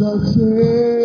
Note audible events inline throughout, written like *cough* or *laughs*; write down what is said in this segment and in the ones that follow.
Jesus shed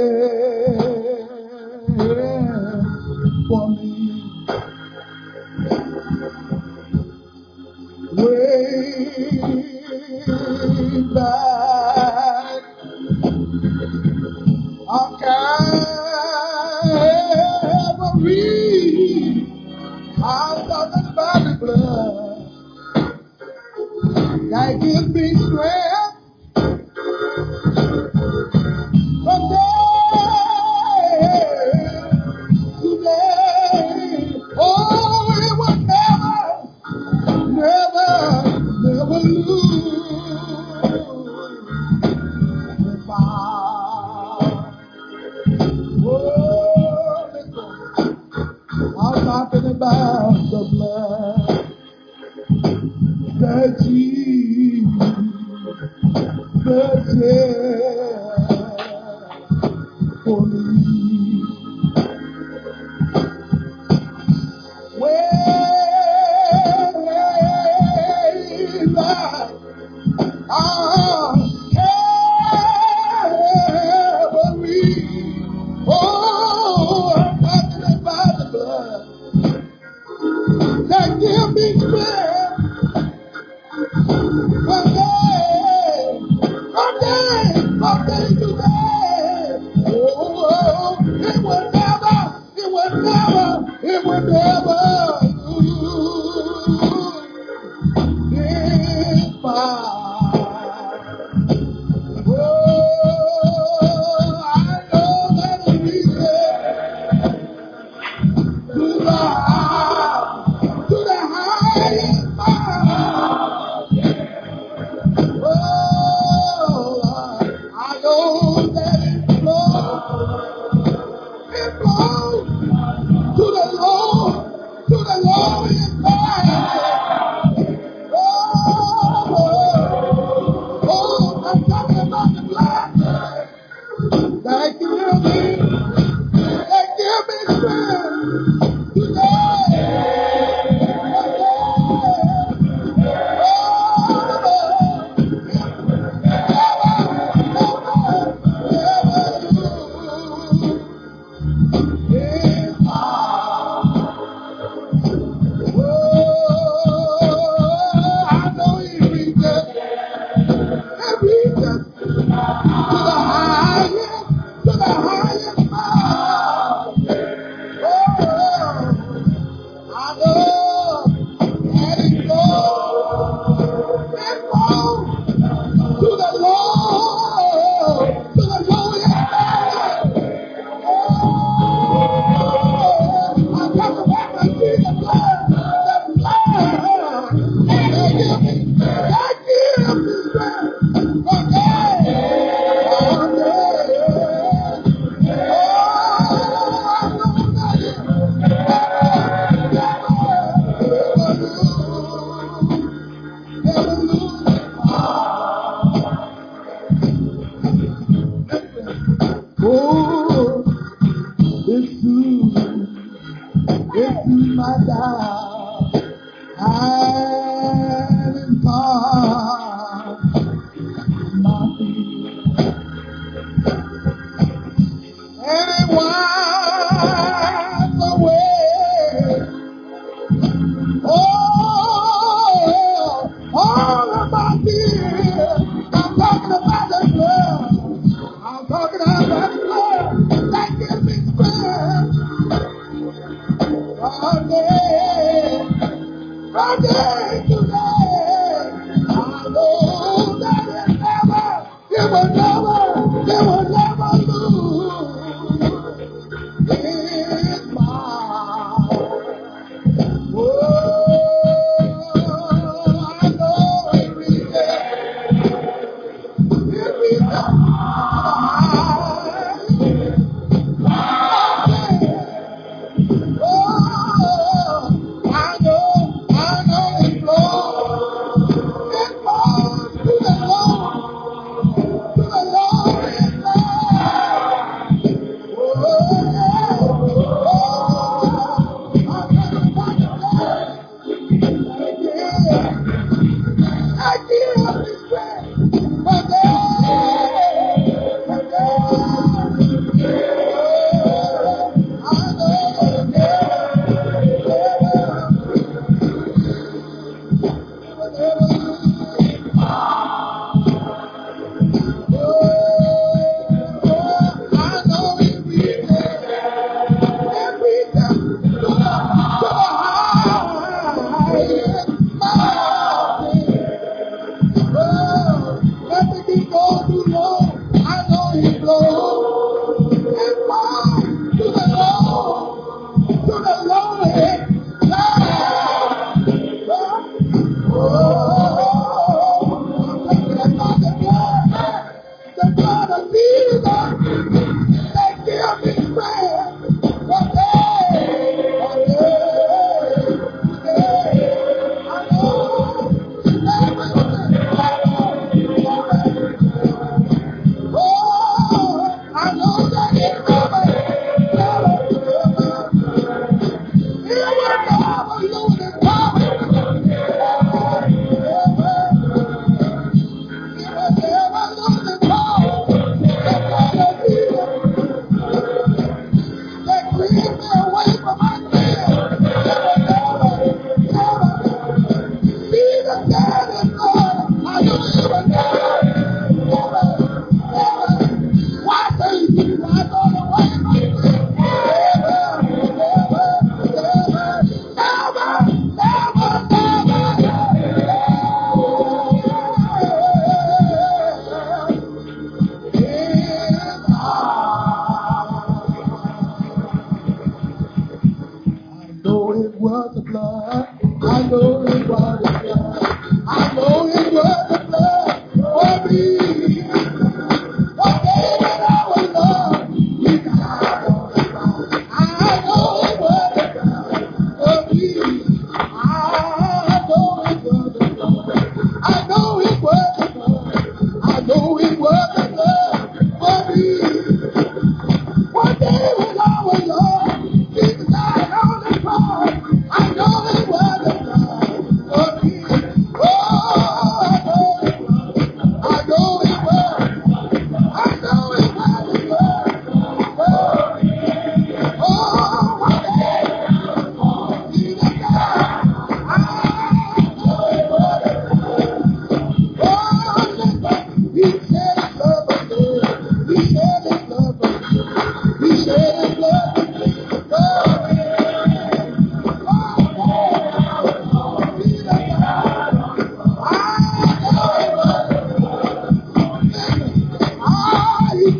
vida.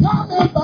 coming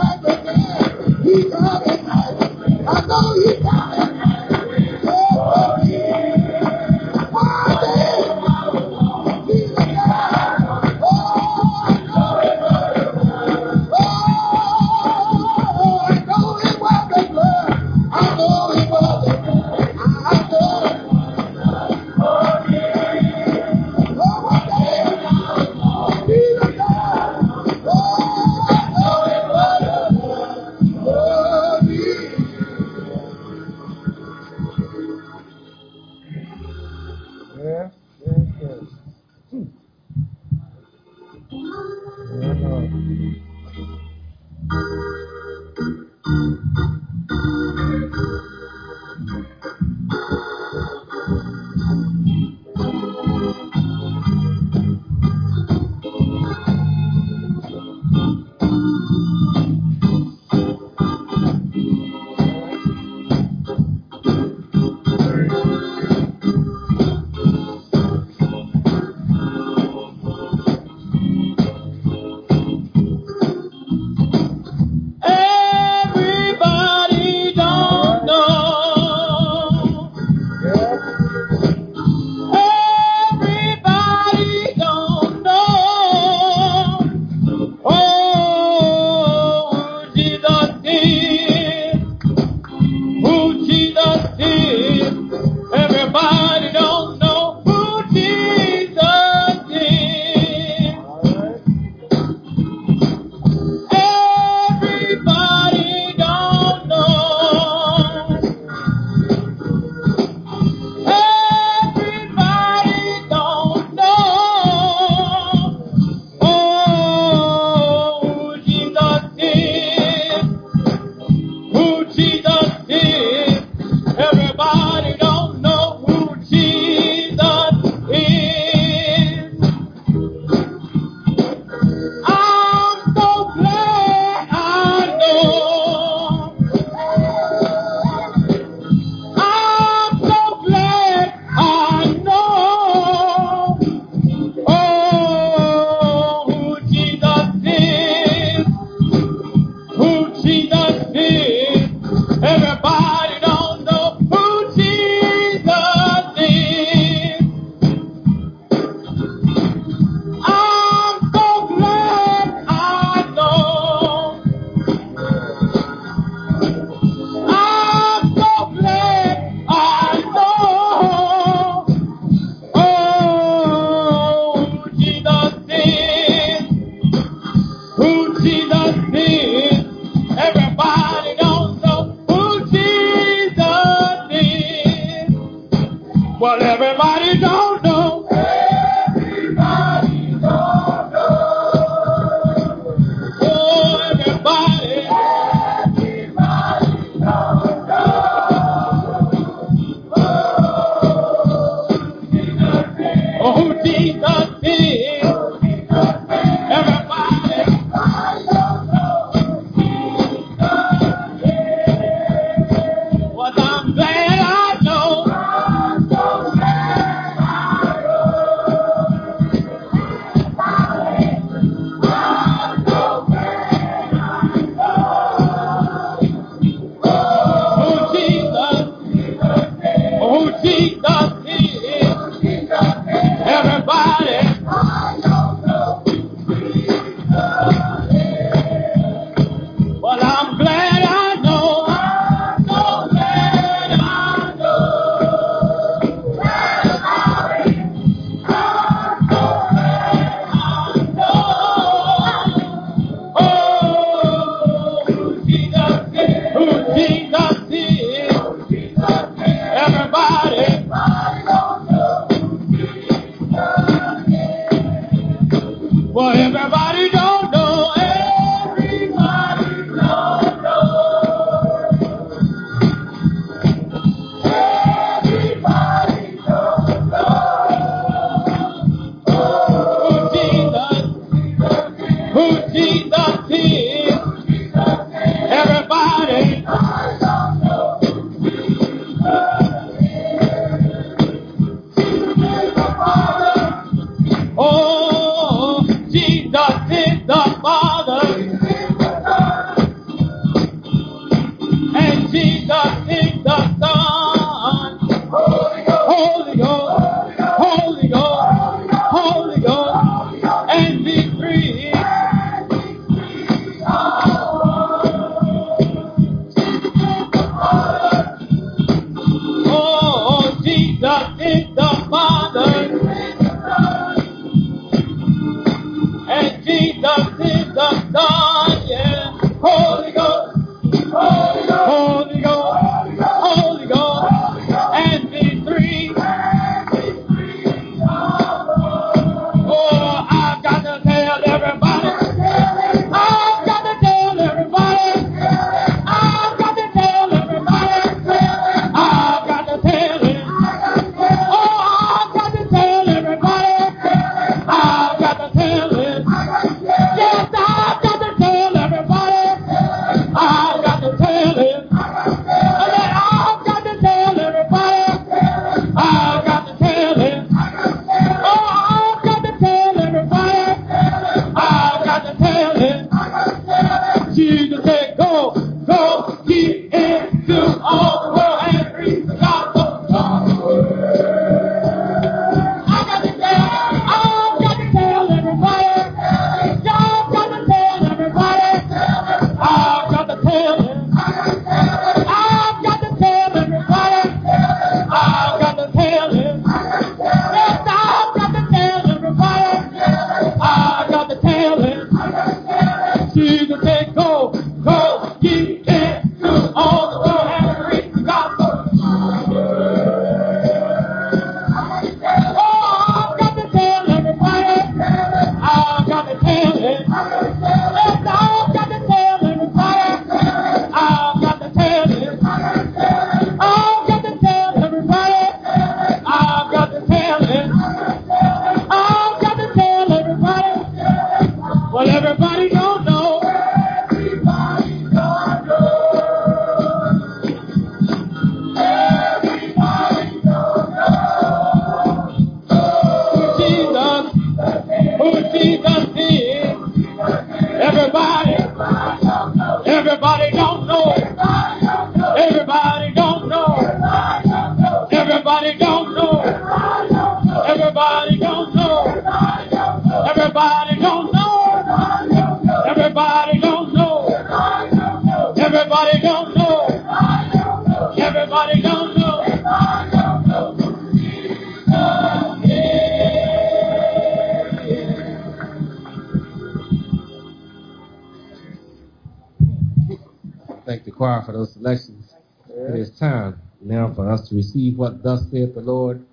receive what thus saith the Lord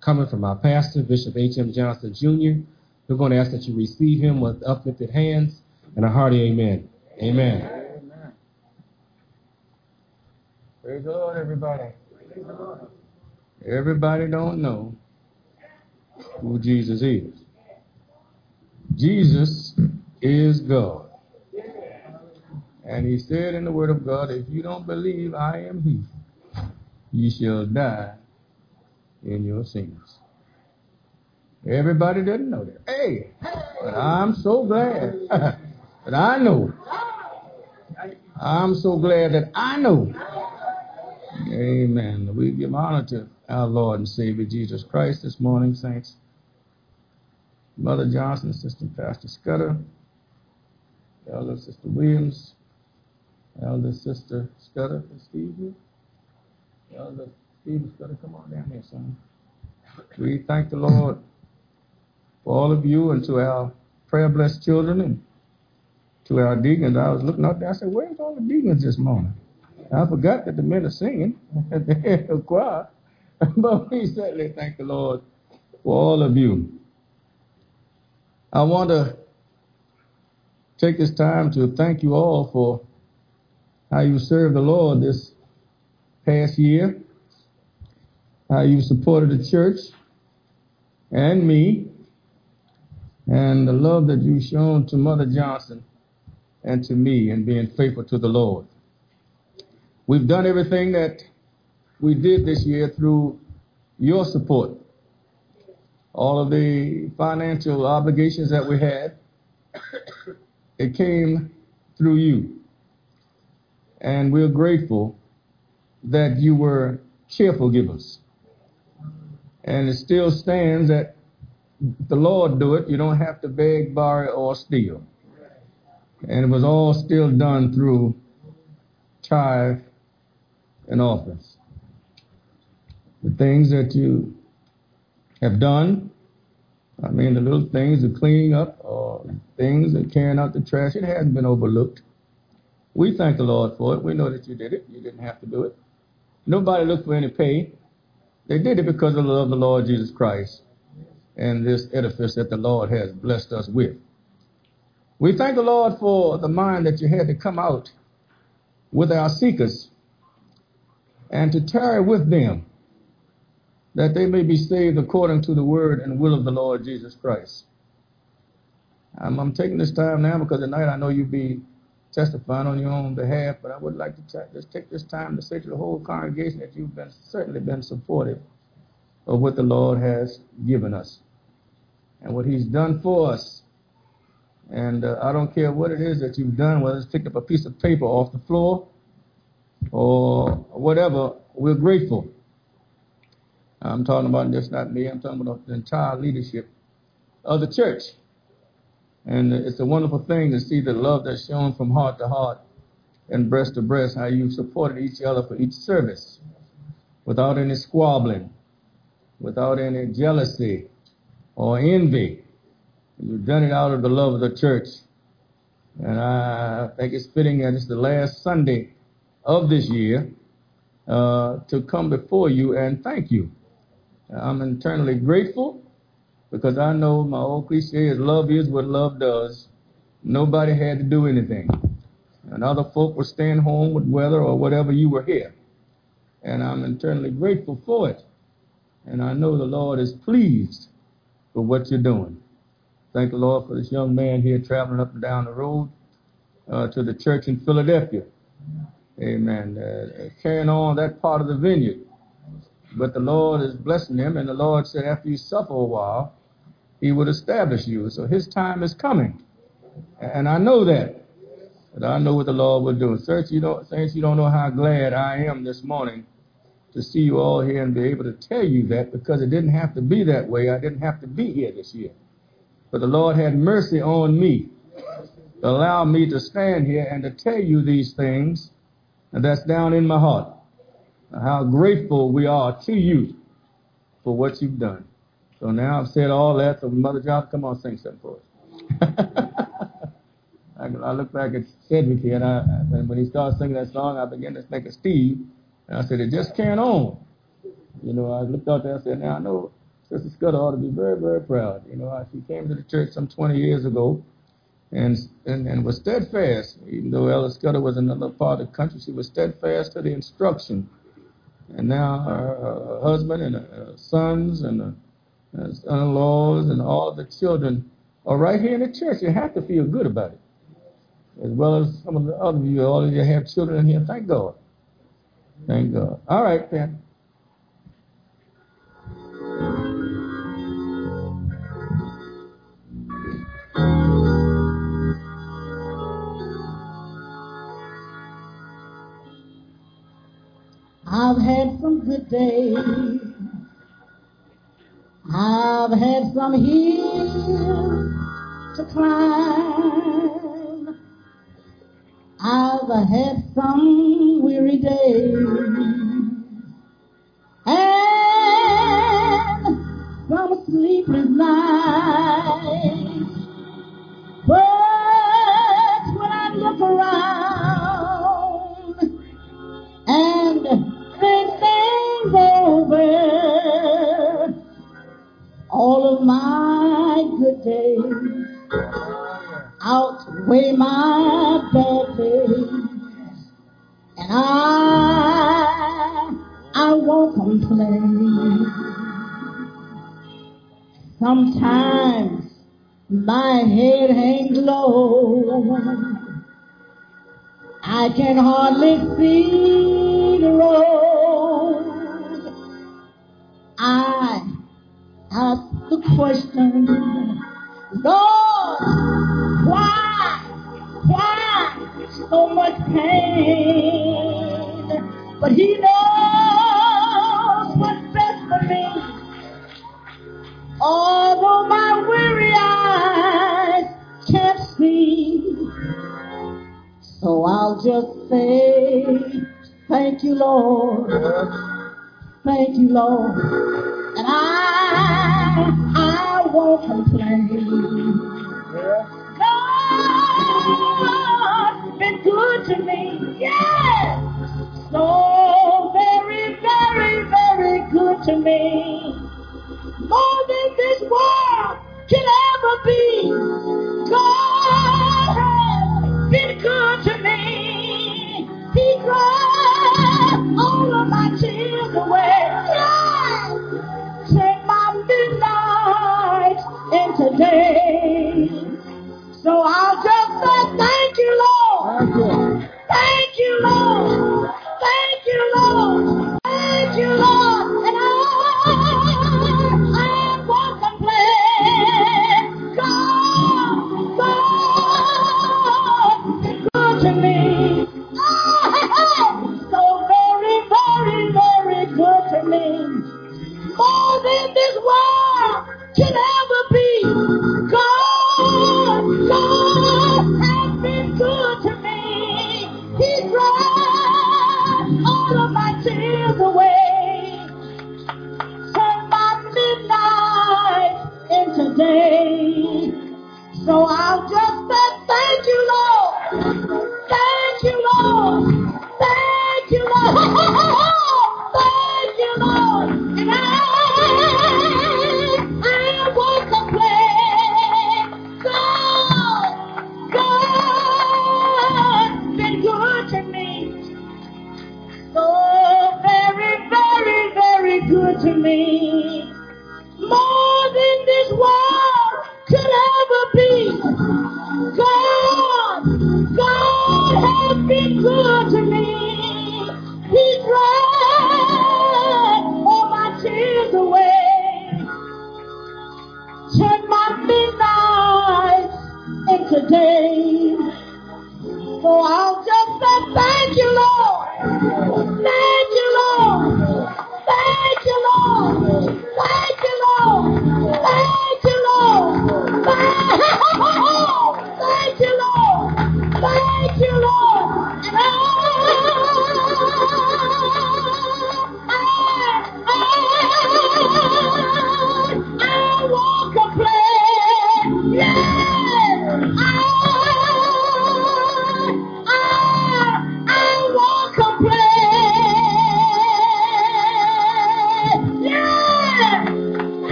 coming from our pastor, Bishop H.M. Johnson Jr. We're going to ask that you receive him with uplifted hands and a hearty amen. Amen. amen. Praise the Lord, everybody. The Lord. Everybody don't know who Jesus is. Jesus is God. And he said in the Word of God, if you don't believe, I am He ye shall die in your sins. Everybody doesn't know that. Hey, but I'm so glad *laughs* that I know. I'm so glad that I know. Amen. We give honor to our Lord and Savior Jesus Christ this morning, saints. Mother Johnson, Sister Pastor Scudder, Elder Sister Williams, Elder Sister Scudder, excuse me is Steve here? Elder Steve Scudder, come on down here, son. We thank the Lord for all of you and to our prayer blessed children and to our deacons. I was looking up there, I said, Where's all the deacons this morning? I forgot that the men are singing *laughs* at the head of choir. *laughs* but we certainly thank the Lord for all of you. I want to take this time to thank you all for how you serve the Lord this past year, uh, how you supported the church and me, and the love that you've shown to Mother Johnson and to me in being faithful to the Lord. We've done everything that we did this year through your support. All of the financial obligations that we had, *coughs* it came through you. And we're grateful that you were cheerful givers. And it still stands that the Lord do it, you don't have to beg, borrow, or steal. And it was all still done through tithe and offerings. The things that you have done, I mean, the little things, the cleaning up, or things, and carrying out the trash, it hasn't been overlooked. We thank the Lord for it. We know that you did it. You didn't have to do it. Nobody looked for any pay. They did it because of the love of the Lord Jesus Christ and this edifice that the Lord has blessed us with. We thank the Lord for the mind that you had to come out with our seekers and to tarry with them that they may be saved according to the word and will of the Lord Jesus Christ. I'm, I'm taking this time now because tonight I know you'll be testifying on your own behalf, but I would like to t- just take this time to say to the whole congregation that you've been certainly been supportive of what the Lord has given us and what He's done for us. And uh, I don't care what it is that you've done, whether it's picked up a piece of paper off the floor or whatever, we're grateful. I'm talking about just not me, I'm talking about the entire leadership of the church. And it's a wonderful thing to see the love that's shown from heart to heart and breast to breast, how you've supported each other for each service without any squabbling, without any jealousy or envy. You've done it out of the love of the church. And I think it's fitting that it's the last Sunday of this year uh, to come before you and thank you. I'm eternally grateful because I know my old cliche is love is what love does. Nobody had to do anything. And other folk were staying home with weather or whatever you were here. And I'm eternally grateful for it. And I know the Lord is pleased for what you're doing. Thank the Lord for this young man here traveling up and down the road uh, to the church in Philadelphia. Amen. Uh, carrying on that part of the vineyard. But the Lord is blessing him, and the Lord said, after you suffer a while, he would establish you. So his time is coming. And I know that. But I know what the Lord will do. Search, you don't, saints, you don't know how glad I am this morning to see you all here and be able to tell you that because it didn't have to be that way. I didn't have to be here this year. But the Lord had mercy on me to allow me to stand here and to tell you these things, and that's down in my heart. How grateful we are to you for what you've done. So now I've said all that, so Mother Johnson, come on, sing something for us. *laughs* I, I look back at Cedric here, and, I, when he started singing that song, I began to think of Steve, and I said, it just can't on. You know, I looked out there and said, now I know Sister Scudder ought to be very, very proud. You know, she came to the church some 20 years ago and, and, and was steadfast. Even though Ella Scudder was in another part of the country, she was steadfast to the instruction. And now her, her husband and her sons and her son-in-laws and all the children are right here in the church. You have to feel good about it. As well as some of the other of you, all of you have children in here. Thank God. Thank God. All right, then. I've had some good days. I've had some hills to climb. I've had some weary days and some sleepless nights. I can hardly see the road. I ask the question, Lord, why, why so much pain? But he Lord. Thank you, Lord. And I, I won't complain.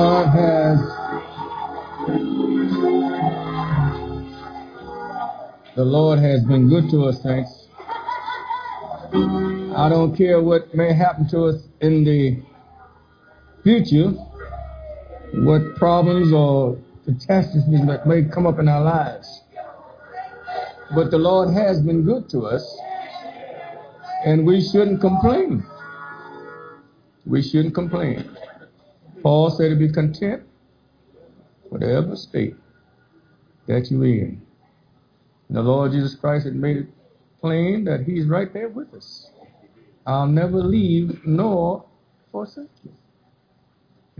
Has, the Lord has been good to us, thanks. I don't care what may happen to us in the future, what problems or catastrophes that may come up in our lives. But the Lord has been good to us, and we shouldn't complain. We shouldn't complain. Paul said to be content, whatever state that you're in. And the Lord Jesus Christ had made it plain that He's right there with us. I'll never leave nor forsake you.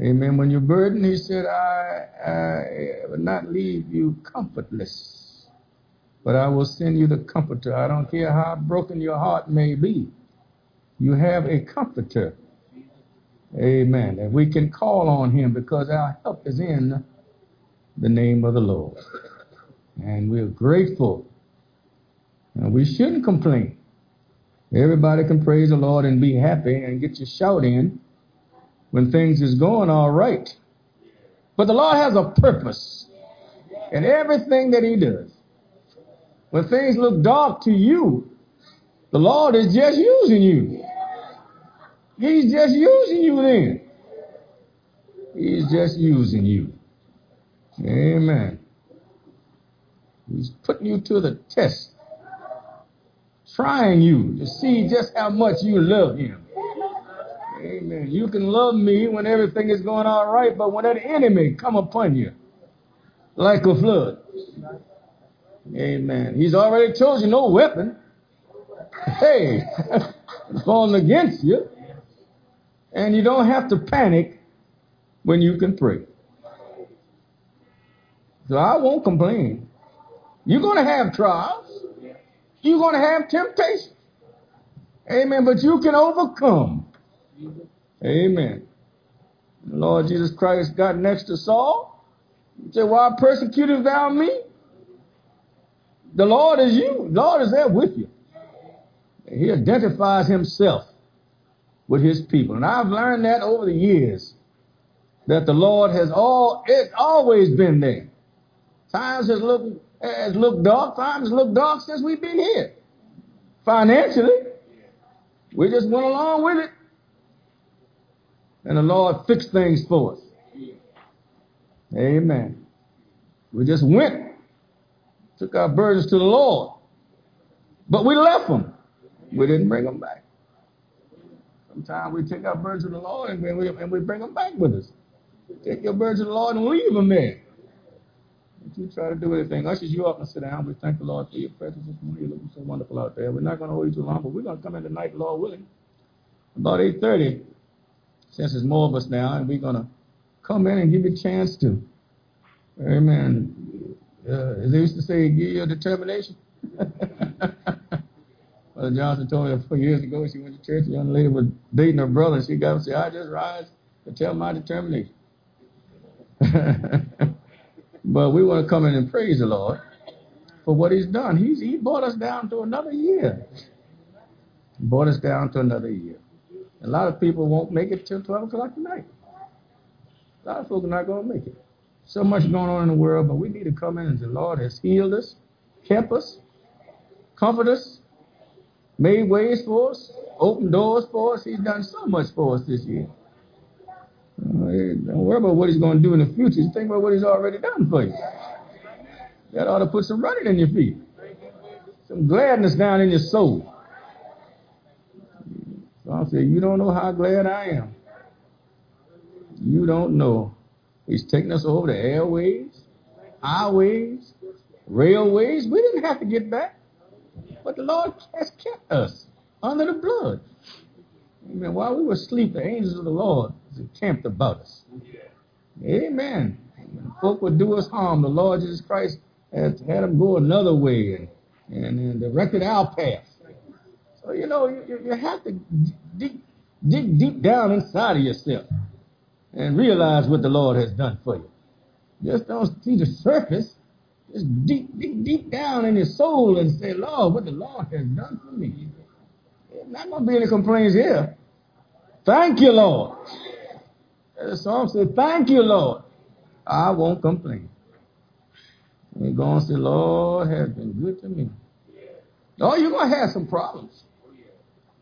Amen. When you're burdened, He said, I, I will not leave you comfortless, but I will send you the comforter. I don't care how broken your heart may be, you have a comforter Amen. And we can call on him because our help is in the name of the Lord. And we're grateful. And we shouldn't complain. Everybody can praise the Lord and be happy and get your shout in when things is going all right. But the Lord has a purpose in everything that he does. When things look dark to you, the Lord is just using you. He's just using you then. He's just using you. Amen. He's putting you to the test, trying you to see just how much you love him. Amen. You can love me when everything is going all right, but when that enemy come upon you like a flood. Amen. He's already told you no weapon. Hey, *laughs* falling against you. And you don't have to panic when you can pray. So I won't complain. You're going to have trials. You're going to have temptation. Amen. But you can overcome. Amen. The Lord Jesus Christ got next to Saul. He said, Why persecutest thou me? The Lord is you. The Lord is there with you. He identifies himself with his people. And I've learned that over the years that the Lord has all it's always been there. Times has looked has looked dark, times looked dark since we've been here. Financially. We just went along with it. And the Lord fixed things for us. Amen. We just went, took our burdens to the Lord. But we left them. We didn't bring them back. Sometimes we take our burdens to the Lord and we, and we bring them back with us. Take your burdens to the Lord and leave them there. Don't you try to do anything. Ushers you up and sit down. We thank the Lord for your presence this morning. You're looking so wonderful out there. We're not going to hold you too long, but we're going to come in tonight, Lord willing, about 8.30, since there's more of us now, and we're going to come in and give you a chance to. Amen. Uh, as they used to say, give your determination. *laughs* Brother Johnson told me a few years ago she went to church, a young lady was dating her brother, and she got up and said, I just rise to tell my determination. *laughs* but we want to come in and praise the Lord for what he's done. He's, he brought us down to another year. Brought us down to another year. A lot of people won't make it till 12 o'clock tonight. A lot of folks are not going to make it. So much going on in the world, but we need to come in and the Lord has healed us, kept us, comforted us, made ways for us, opened doors for us. He's done so much for us this year. Don't worry about what he's going to do in the future. Think about what he's already done for you. That ought to put some running in your feet, some gladness down in your soul. So I say, you don't know how glad I am. You don't know. He's taking us over the airways, highways, railways. We didn't have to get back. But the Lord has kept us under the blood. Amen. While we were asleep, the angels of the Lord encamped about us. Amen. When folk would do us harm, the Lord Jesus Christ has had them go another way and, and, and directed our path. So, you know, you, you have to dig, dig deep down inside of yourself and realize what the Lord has done for you. Just don't see the surface. Just deep, deep, deep down in your soul and say, Lord, what the Lord has done for me. There's not going to be any complaints here. Thank you, Lord. The psalm said, Thank you, Lord. I won't complain. And go and say, Lord has been good to me. Oh, you're going to have some problems.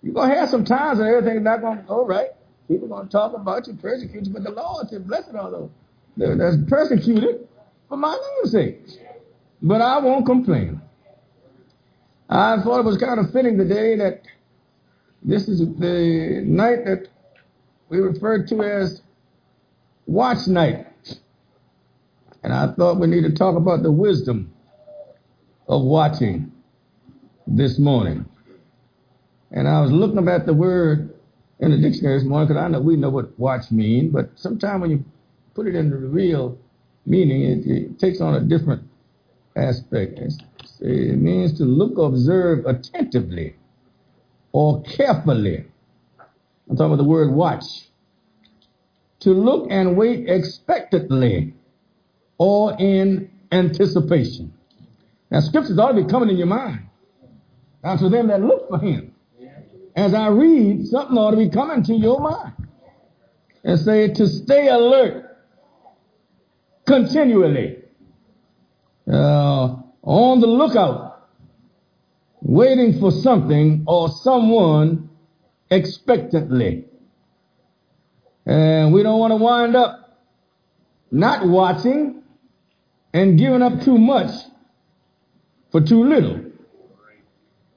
You're going to have some times and everything's not going to go right. People are going to talk about you, persecute you, but the Lord said, Blessed are those that's persecuted for my name's sake. But I won't complain. I thought it was kind of fitting today that this is the night that we referred to as watch night. And I thought we need to talk about the wisdom of watching this morning. And I was looking at the word in the dictionary this morning because I know we know what watch mean, but sometimes when you put it in the real meaning, it, it takes on a different aspect. It means to look, observe attentively, or carefully. I'm talking about the word watch. To look and wait expectantly or in anticipation. Now, scriptures ought to be coming in your mind. Now, to them that look for him. As I read, something ought to be coming to your mind. And say to stay alert continually. Uh, on the lookout, waiting for something or someone expectantly. And we don't want to wind up not watching and giving up too much for too little.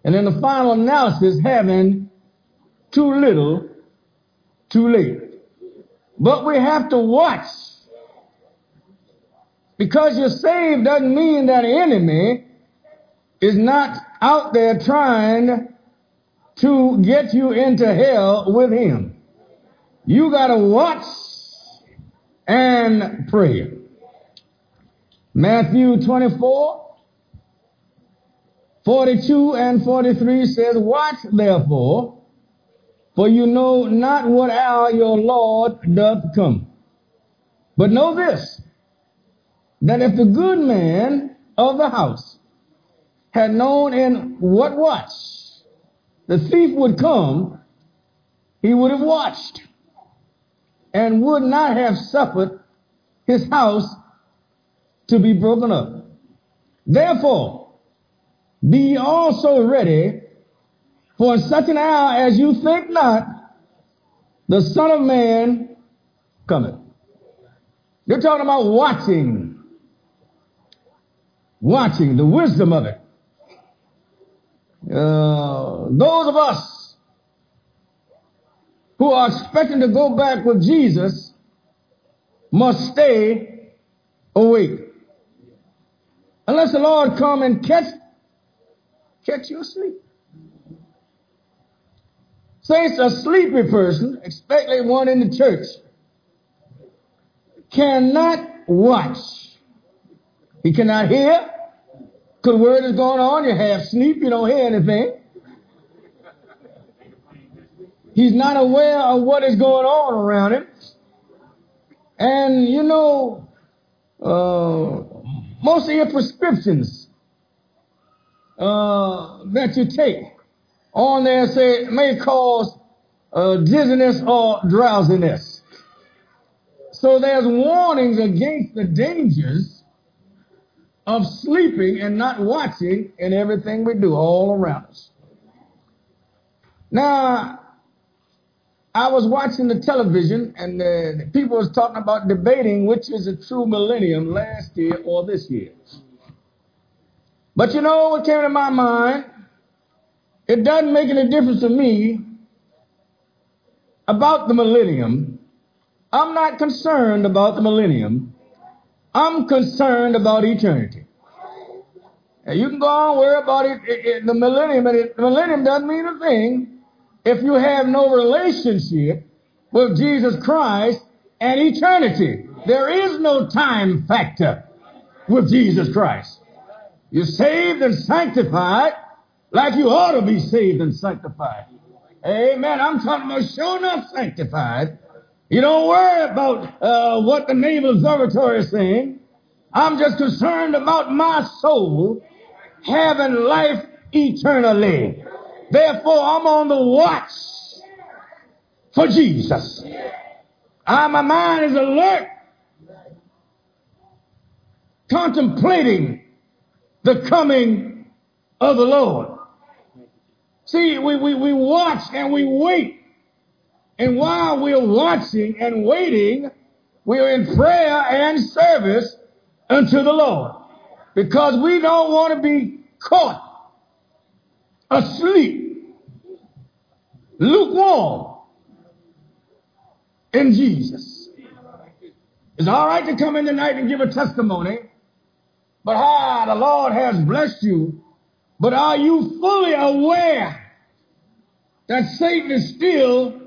And in the final analysis, having too little, too late. But we have to watch. Because you're saved doesn't mean that the enemy is not out there trying to get you into hell with him. You gotta watch and pray. Matthew 24, 42 and 43 says, Watch therefore, for you know not what hour your Lord doth come. But know this, that if the good man of the house had known in what watch the thief would come, he would have watched and would not have suffered his house to be broken up. Therefore, be also ready, for in such an hour as you think not, the Son of Man cometh. They're talking about watching. Watching, the wisdom of it. Uh, those of us who are expecting to go back with Jesus must stay awake. Unless the Lord come and catch, catch you asleep. Saints, a sleepy person, especially one in the church, cannot watch. He cannot hear. Because word is going on, you half sleep, you don't hear anything. He's not aware of what is going on around him. And you know, uh, most of your prescriptions uh, that you take on there say may cause uh, dizziness or drowsiness. So there's warnings against the dangers of sleeping and not watching in everything we do all around us. Now, I was watching the television and the people was talking about debating which is a true millennium last year or this year. But you know what came to my mind? It doesn't make any difference to me about the millennium. I'm not concerned about the millennium. I'm concerned about eternity. Now you can go on worry about it, it, it the millennium, but it, the millennium doesn't mean a thing if you have no relationship with Jesus Christ and eternity. There is no time factor with Jesus Christ. You're saved and sanctified like you ought to be saved and sanctified. Amen. I'm talking about showing up sanctified. You don't worry about uh, what the Naval Observatory is saying. I'm just concerned about my soul having life eternally. Therefore, I'm on the watch for Jesus. I, my mind is alert, contemplating the coming of the Lord. See, we, we, we watch and we wait. And while we're watching and waiting, we're in prayer and service unto the Lord. Because we don't want to be caught asleep, lukewarm in Jesus. It's all right to come in tonight and give a testimony, but I the Lord has blessed you, but are you fully aware that Satan is still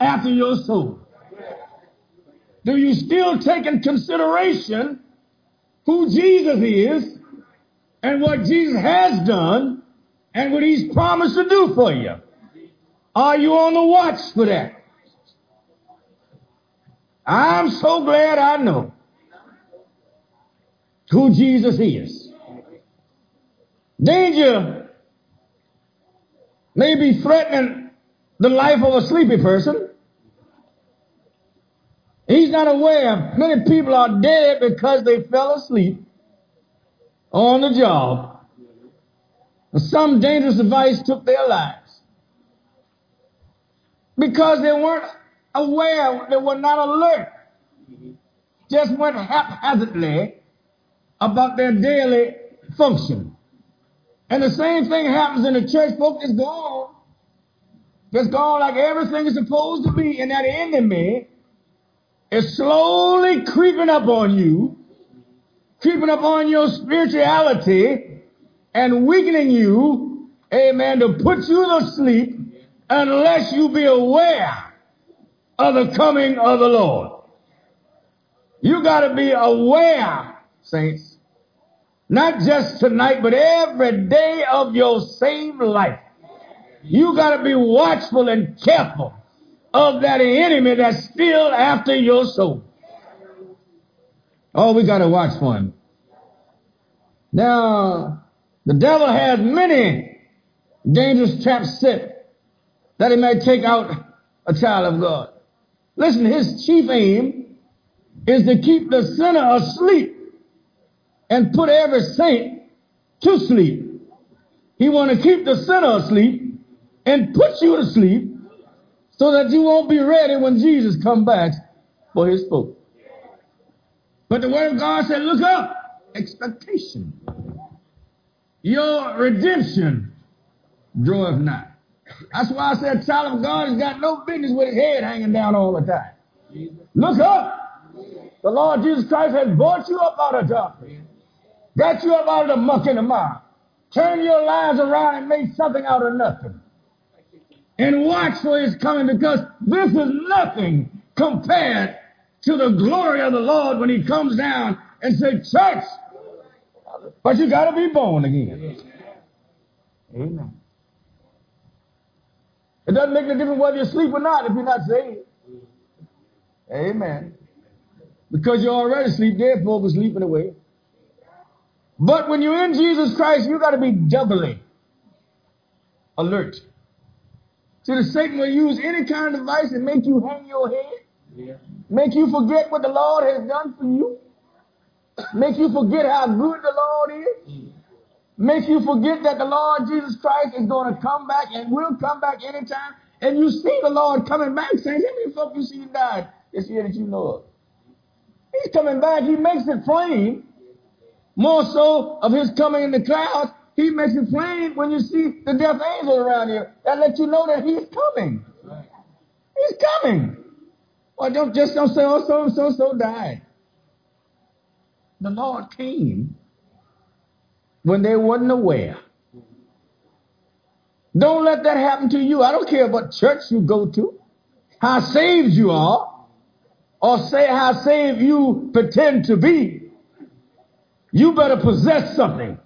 after your soul? Do you still take in consideration who Jesus is and what Jesus has done and what he's promised to do for you? Are you on the watch for that? I'm so glad I know who Jesus is. Danger may be threatening the life of a sleepy person. He's not aware many people are dead because they fell asleep on the job. Some dangerous device took their lives because they weren't aware, they were not alert, just went haphazardly about their daily function. And the same thing happens in the church. Folks, it's gone. It's gone like everything is supposed to be. And that enemy is slowly creeping up on you, creeping up on your spirituality, and weakening you, amen, to put you to sleep unless you be aware of the coming of the Lord. You got to be aware, saints, not just tonight, but every day of your same life. You got to be watchful and careful of that enemy that's still after your soul. Oh, we got to watch for him. Now, the devil has many dangerous traps set that he may take out a child of God. Listen, his chief aim is to keep the sinner asleep and put every saint to sleep. He want to keep the sinner asleep and put you to sleep so that you won't be ready when Jesus come back for his folk. But the word of God said, look up, expectation. Your redemption draweth not. That's why I said child of God has got no business with his head hanging down all the time. Look up. The Lord Jesus Christ has brought you up out of darkness. Got you up out of the muck and the mire. Turn your lives around and make something out of nothing. And watch for his coming because this is nothing compared to the glory of the Lord when he comes down and says, church, but you got to be born again. Amen. It doesn't make any difference whether you sleep or not if you're not saved. Amen. Because you're already asleep, folk are sleeping away. But when you're in Jesus Christ, you got to be doubly alert. See, the Satan will use any kind of device and make you hang your head, yeah. make you forget what the Lord has done for you, make you forget how good the Lord is, mm. make you forget that the Lord Jesus Christ is going to come back and will come back anytime. And you see the Lord coming back, saying, How many folk you see died this year that you know of? He's coming back. He makes it plain more so of his coming in the clouds, he makes it plain when you see the death angel around you. That lets you know that he's coming. He's coming. Well, don't just don't say, oh, so and so so died. The Lord came when they wasn't aware. Don't let that happen to you. I don't care what church you go to, how saved you are, or say how saved you pretend to be. You better possess something.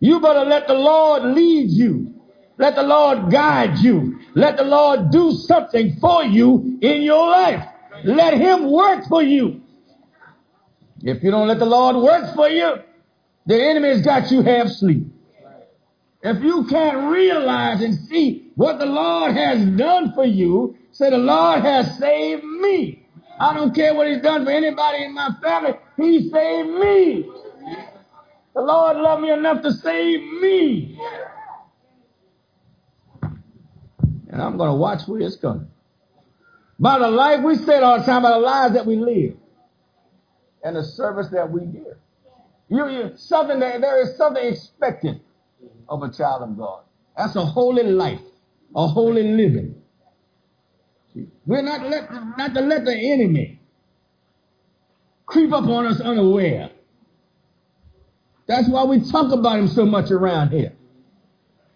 You better let the Lord lead you. Let the Lord guide you. Let the Lord do something for you in your life. Let Him work for you. If you don't let the Lord work for you, the enemy's got you half asleep. If you can't realize and see what the Lord has done for you, say, The Lord has saved me. I don't care what He's done for anybody in my family, He saved me. The Lord loved me enough to save me. And I'm going to watch where it's coming. By the life we said all the time, by the lives that we live, and the service that we give. You, you, something that, there is something expected of a child of God. That's a holy life, a holy living. We're not let, not to let the enemy creep up on us unaware. That's why we talk about him so much around here.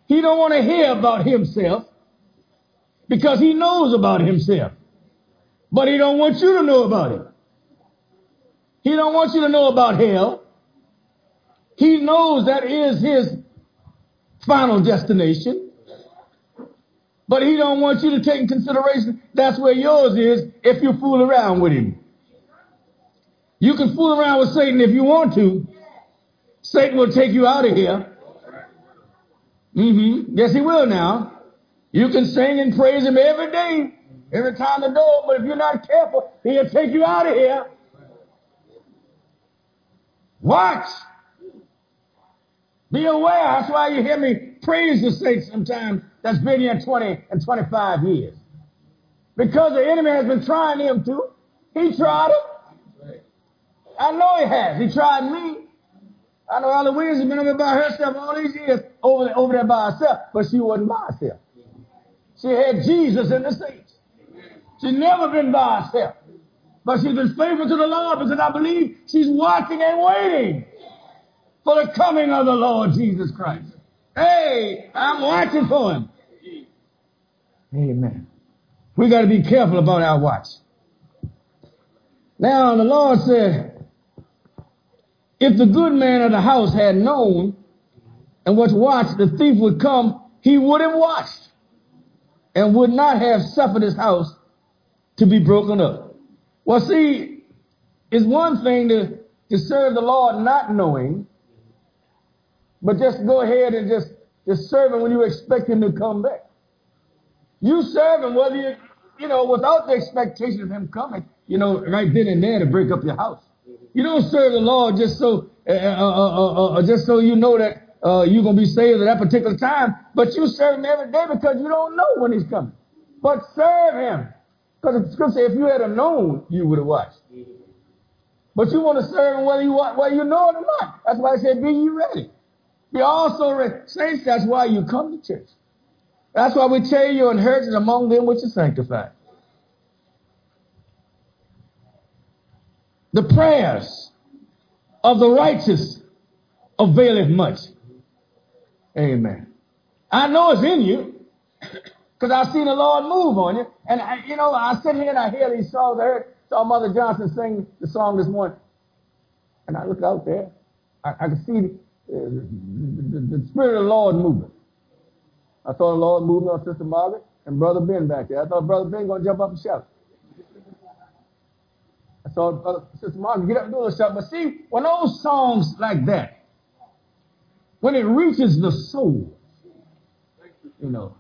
He don't want to hear about himself because he knows about himself. But he don't want you to know about it. He don't want you to know about hell. He knows that is his final destination. But he don't want you to take in consideration that's where yours is if you fool around with him. You can fool around with Satan if you want to. Satan will take you out of here. Mm-hmm. Yes, he will now. You can sing and praise him every day, every time the door, but if you're not careful, he'll take you out of here. Watch. Be aware. That's why you hear me praise the saints sometimes that's been here 20 and 25 years. Because the enemy has been trying him to. He tried it. I know he has. He tried me. I know Ella Williams has been over by herself all these years, over, over there by herself, but she wasn't by herself. She had Jesus in the saints. She's never been by herself. But she's been faithful to the Lord because I believe she's watching and waiting for the coming of the Lord Jesus Christ. Hey, I'm watching for him. Amen. We got to be careful about our watch. Now, the Lord said, if the good man of the house had known and was watched, the thief would come, he would have watched and would not have suffered his house to be broken up. Well, see, it's one thing to, to serve the Lord not knowing, but just go ahead and just, just serve him when you expect him to come back. You serve him whether you, you know, without the expectation of him coming, you know, right then and there to break up your house. You don't serve the Lord just so, uh, uh, uh, just so you know that you're to be saved at that particular time, but you serve him every day because you don't know when he's coming. But serve him. Because the scripture if you had known, you would have watched. But you want to serve him whether you, want, whether you know it or not. That's why I said, be you ready. Be also ready. Saints, that's why you come to church. That's why we tell you inheritance among them which are sanctified. The prayers of the righteous availeth much. Amen. I know it's in you because I've seen the Lord move on you. And, I, you know, I sit here and I hear these songs. I heard, saw Mother Johnson sing the song this morning. And I look out there. I, I can see the, the, the, Spirit of the Lord moving. I saw the Lord moving on Sister Margaret and Brother Ben back there. I thought Brother Ben going to jump up and shout. Saw Brother, uh, Sister Margaret get up and do a shout. But see, when those songs like that, when it reaches the soul, you know,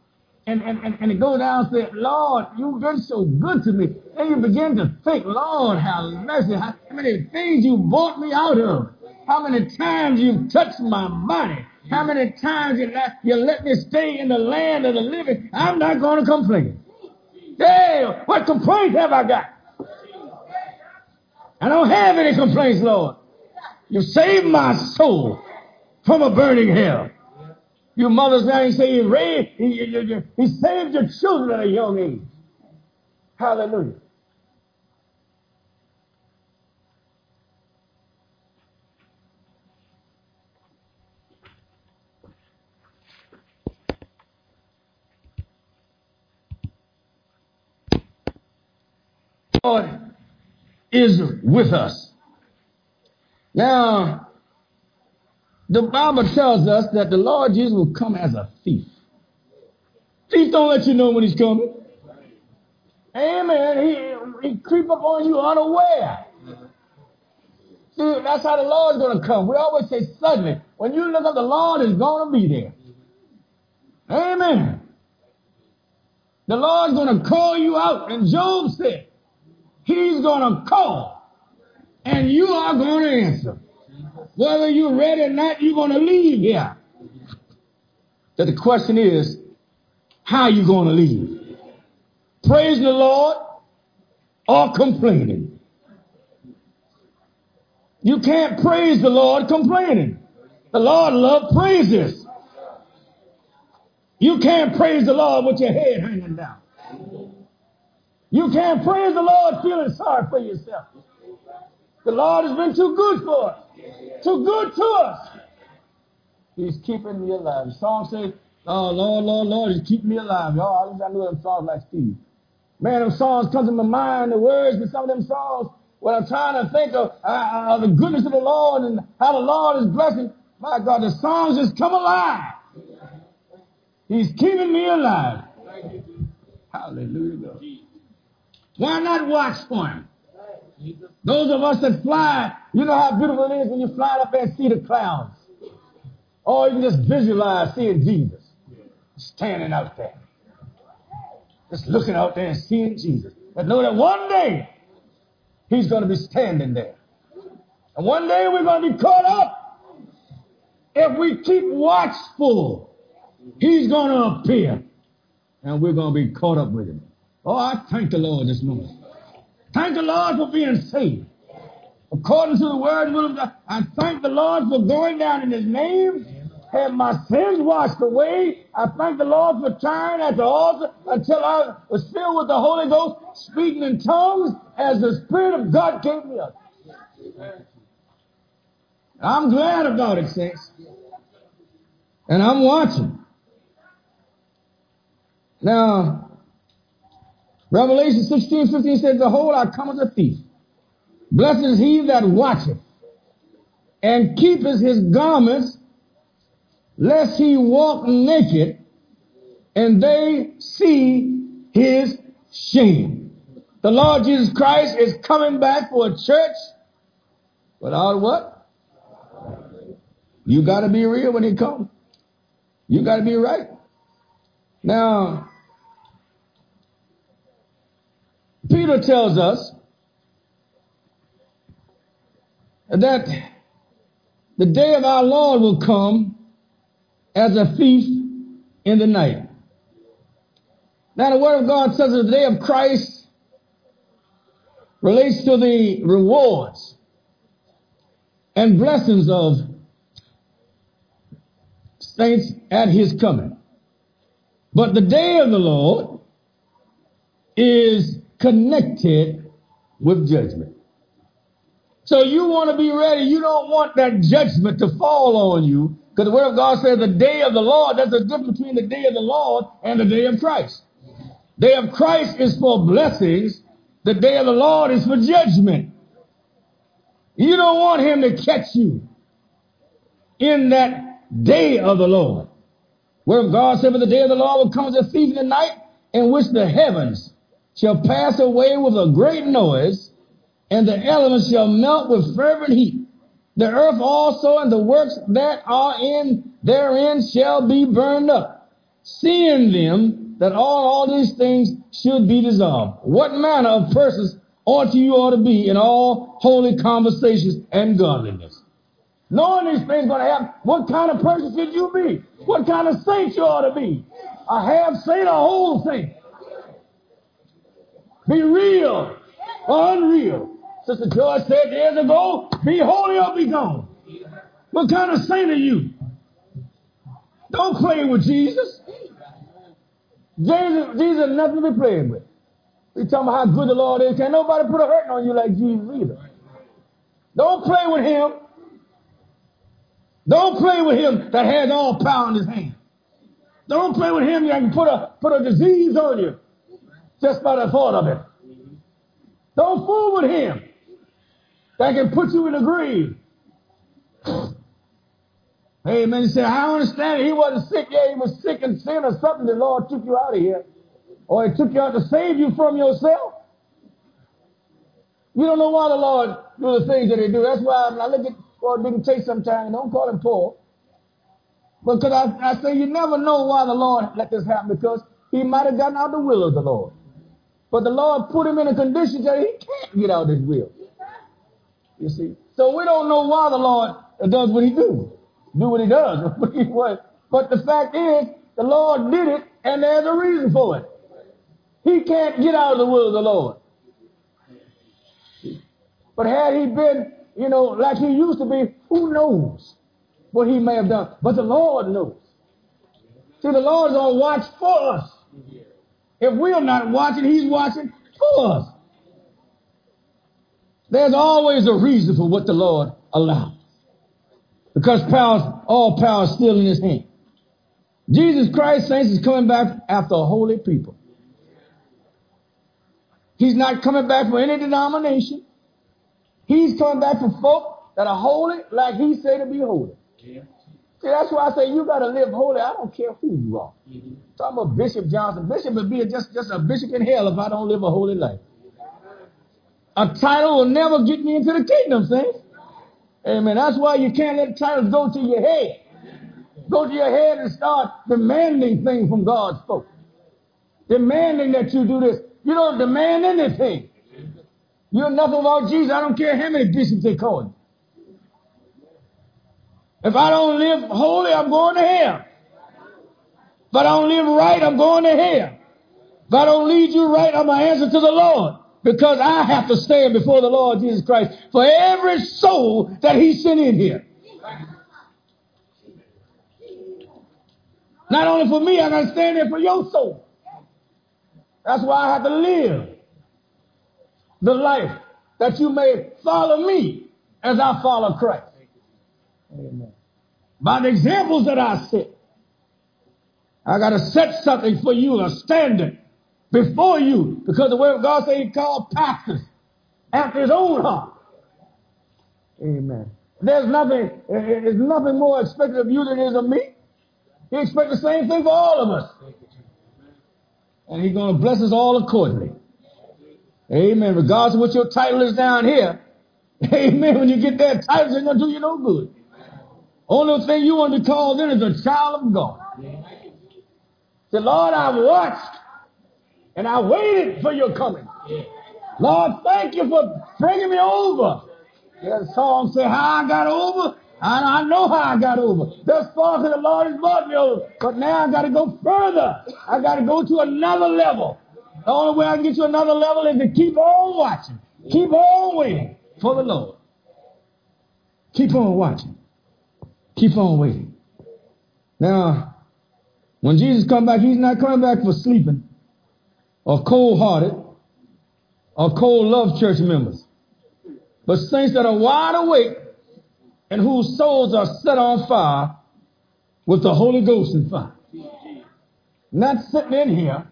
and, and, and, and it goes down and say, Lord, you've been so good to me. And you begin to think, Lord, how mercy, how many things you brought me out of. How many times you've touched my body. How many times you let, you let me stay in the land of the living. I'm not going to complain. Hey, what complaints have I got? I don't have any complaints, Lord. You saved my soul from a burning hell. Your mother's now, he say he raised, he, he, he saved your children at a young age. Hallelujah. God is with us. Now, the Bible tells us that the Lord Jesus will come as a thief. Thief don't let you know when he's coming. Amen. He, he creep up on you unaware. See, that's how the Lord's going to come. We always say suddenly. When you look up, the Lord is going to be there. Amen. The Lord's going to call you out. And Job said, He's going to call. And you are going to answer. Whether you're ready or not, you're going to leave here. That the question is, how are you going to leave? Praising the Lord or complaining? You can't praise the Lord complaining. The Lord loves praises. You can't praise the Lord with your head. You can't praise the Lord feeling sorry for yourself. The Lord has been too good for us, too good to us. He's keeping me alive. The song says, Oh, Lord, Lord, Lord, He's keeping me alive. Y'all, I wish I them songs like Steve. Man, them songs come to my mind, the words to some of them songs, when I'm trying to think of uh, uh, the goodness of the Lord and how the Lord is blessing. My God, the songs just come alive. He's keeping me alive. Hallelujah. Why not watch for him? Those of us that fly, you know how beautiful it is when you fly up there and see the clouds. Or you can just visualize seeing Jesus standing out there. Just looking out there and seeing Jesus. But know that one day he's going to be standing there. And one day we're going to be caught up. If we keep watchful, he's going to appear. And we're going to be caught up with him. Oh, I thank the Lord this morning. Thank the Lord for being saved. According to the word I thank the Lord for going down in his name. Have my sins washed away. I thank the Lord for turning at the altar until I was filled with the Holy Ghost, speaking in tongues as the Spirit of God gave me up. I'm glad about it, saints. And I'm watching. Now, Revelation 16, 15 says, Behold, I come as a thief. Blessed is he that watcheth and keepeth his garments, lest he walk naked and they see his shame. The Lord Jesus Christ is coming back for a church without what? You got to be real when he comes. You got to be right. Now, Peter tells us that the day of our Lord will come as a thief in the night. Now, the Word of God says that the day of Christ relates to the rewards and blessings of saints at His coming. But the day of the Lord is connected with judgment. So you want to be ready. You don't want that judgment to fall on you. Because the Word of God says the day of the Lord, there's a difference between the day of the Lord and the day of Christ. Day of Christ is for blessings. The day of the Lord is for judgment. You don't want him to catch you in that day of the Lord. Where God said, For the day of the Lord will come as a thief in the night, in which the heavens shall pass away with a great noise, and the elements shall melt with fervent heat. The earth also and the works that are in therein shall be burned up. Seeing them that all, all these things should be dissolved. What manner of persons ought you ought to be in all holy conversations and godliness? Knowing these things going to happen, what kind of person should you be? What kind of saint you ought to be? A half saint, a whole saint. Be real or unreal. Sister Joy said years ago, be holy or be gone. What kind of saint are you? Don't play with Jesus. Jesus, Jesus nothing to be played with. We talking about how good the Lord is. Can't nobody put a hurting on you like Jesus either. Don't play with him. Don't play with him that has all power in his hand. Don't play with him that can put a put a disease on you just by the thought of it. Don't fool with him that can put you in the grave. Man, you say, I understand. He wasn't sick. Yeah, he was sick in sin or something. The Lord took you out of here. Or he took you out to save you from yourself. You don't know why the Lord do the things that he do. That's why I look at Paul didn't take some time. Don't call him Paul. Because I, I say you never know why the Lord let this happen because he might have gotten out the will of the Lord. But the Lord put him in a condition that he can't get out of his will. You see? So we don't know why the Lord does what he do. Do what he does. *laughs* but the fact is, the Lord did it and there's a reason for it. He can't get out of the will of the Lord. But had he been, you know, like he used to be, who knows what he may have done? But the Lord knows. See, the Lord is on watch for us. If we're not watching, he's watching for us. There's always a reason for what the Lord allows. Because power, all power is still in his hand. Jesus Christ, saints, is coming back after holy people. He's not coming back for any denomination. He's coming back for folk that are holy like he said to be holy. See, that's why I say you got to live holy. I don't care who you are. Mm-hmm. Talking about Bishop Johnson. Bishop would be just, just a bishop in hell if I don't live a holy life. A title will never get me into the kingdom, saints. Amen. That's why you can't let titles go to your head. Go to your head and start demanding things from God's folk. Demanding that you do this. You don't demand anything. You know nothing about Jesus. I don't care how many bishops they call you. If I don't live holy, I'm going to hell. If I don't live right, I'm going to hell. If I don't lead you right, I'm going to answer to the Lord. Because I have to stand before the Lord Jesus Christ for every soul that He sent in here. Not only for me, I got to stand there for your soul. That's why I have to live the life that you may follow me as I follow Christ. Amen. By the examples that I set, I got to set something for you, a standard before you, because the word of God says he called pastors after his own heart. Amen. There's nothing, there's nothing more expected of you than is of me. He expects the same thing for all of us. And he's going to bless us all accordingly. Amen. Regardless of what your title is down here. *laughs* Amen. When you get that title, it's going to do you no good. Only thing you want to call then is a child of God. Say, Lord, I've watched and I waited for your coming. Lord, thank you for bringing me over. That song say how I got over. And I know how I got over. Thus far the Lord has brought me over. But now I got to go further. I got to go to another level. The only way I can get to another level is to keep on watching. Keep on waiting for the Lord. Keep on watching. Keep on waiting. Now, when Jesus come back, he's not coming back for sleeping or cold-hearted or cold love church members. But saints that are wide awake and whose souls are set on fire with the Holy Ghost and fire. Not sitting in here,